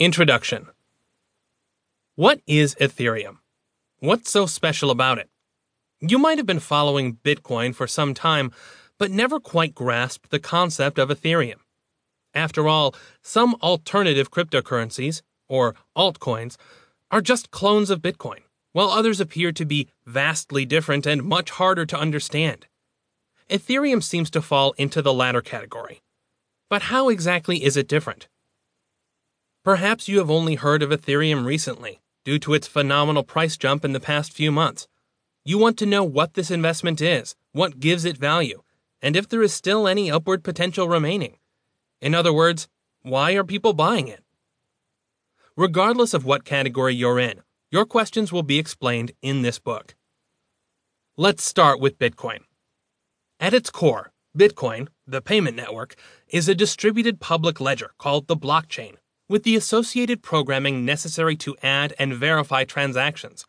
Introduction What is Ethereum? What's so special about it? You might have been following Bitcoin for some time, but never quite grasped the concept of Ethereum. After all, some alternative cryptocurrencies, or altcoins, are just clones of Bitcoin, while others appear to be vastly different and much harder to understand. Ethereum seems to fall into the latter category. But how exactly is it different? Perhaps you have only heard of Ethereum recently, due to its phenomenal price jump in the past few months. You want to know what this investment is, what gives it value, and if there is still any upward potential remaining. In other words, why are people buying it? Regardless of what category you're in, your questions will be explained in this book. Let's start with Bitcoin. At its core, Bitcoin, the payment network, is a distributed public ledger called the blockchain, with the associated programming necessary to add and verify transactions.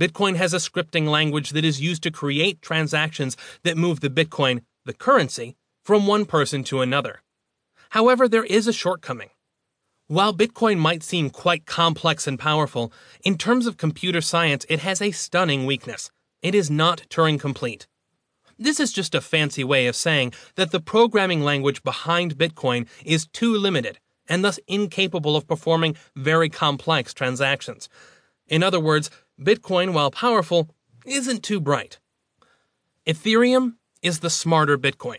Bitcoin has a scripting language that is used to create transactions that move the Bitcoin, the currency, from one person to another. However, there is a shortcoming. While Bitcoin might seem quite complex and powerful, in terms of computer science, it has a stunning weakness. It is not Turing complete. This is just a fancy way of saying that the programming language behind Bitcoin is too limited and thus incapable of performing very complex transactions. In other words, Bitcoin, while powerful, isn't too bright. Ethereum is the smarter Bitcoin.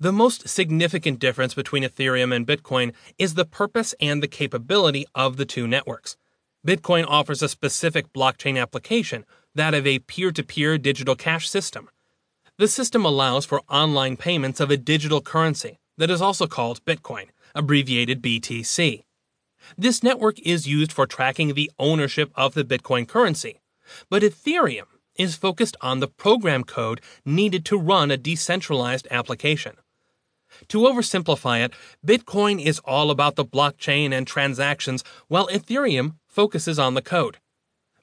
The most significant difference between Ethereum and Bitcoin is the purpose and the capability of the two networks. Bitcoin offers a specific blockchain application, that of a peer to peer digital cash system. The system allows for online payments of a digital currency that is also called Bitcoin, abbreviated BTC. This network is used for tracking the ownership of the Bitcoin currency, but Ethereum is focused on the program code needed to run a decentralized application. To oversimplify it, Bitcoin is all about the blockchain and transactions, while Ethereum focuses on the code.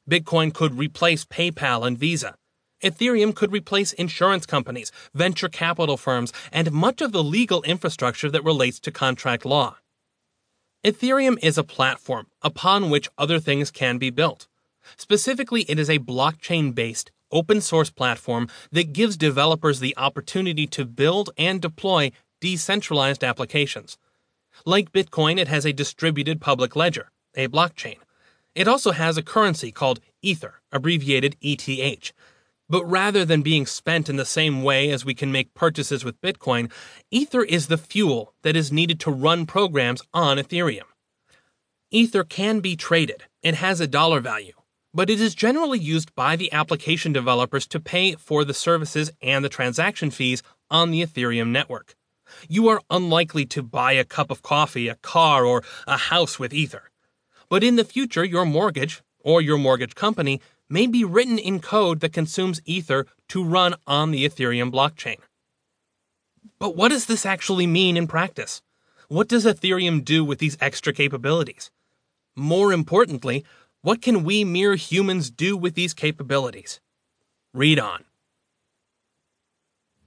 Bitcoin could replace PayPal and Visa, Ethereum could replace insurance companies, venture capital firms, and much of the legal infrastructure that relates to contract law. Ethereum is a platform upon which other things can be built. Specifically, it is a blockchain based, open source platform that gives developers the opportunity to build and deploy decentralized applications. Like Bitcoin, it has a distributed public ledger, a blockchain. It also has a currency called Ether, abbreviated ETH, but rather than being spent in the same way as we can make purchases with Bitcoin, Ether is the fuel that is needed to run programs on Ethereum. Ether can be traded, it has a dollar value, but it is generally used by the application developers to pay for the services and the transaction fees on the Ethereum network. You are unlikely to buy a cup of coffee, a car, or a house with Ether. But in the future, your mortgage, or your mortgage company, may be written in code that consumes Ether to run on the Ethereum blockchain. But what does this actually mean in practice? What does Ethereum do with these extra capabilities? More importantly, what can we mere humans do with these capabilities? Read on.